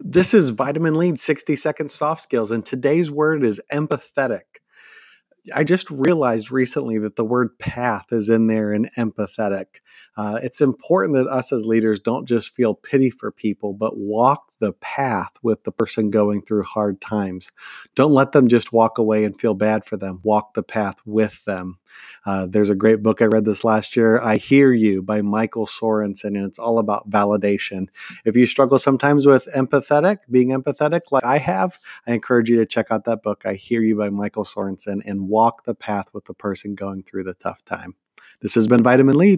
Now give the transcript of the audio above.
This is Vitamin Lead 60 Second Soft Skills, and today's word is empathetic. I just realized recently that the word path is in there in empathetic. Uh, it's important that us as leaders don't just feel pity for people, but walk the path with the person going through hard times. Don't let them just walk away and feel bad for them. Walk the path with them. Uh, there's a great book I read this last year, I Hear You by Michael Sorensen, and it's all about validation. If you struggle sometimes with empathetic, being empathetic like I have, I encourage you to check out that book, I Hear You by Michael Sorensen, and walk the path with the person going through the tough time. This has been Vitamin Lead.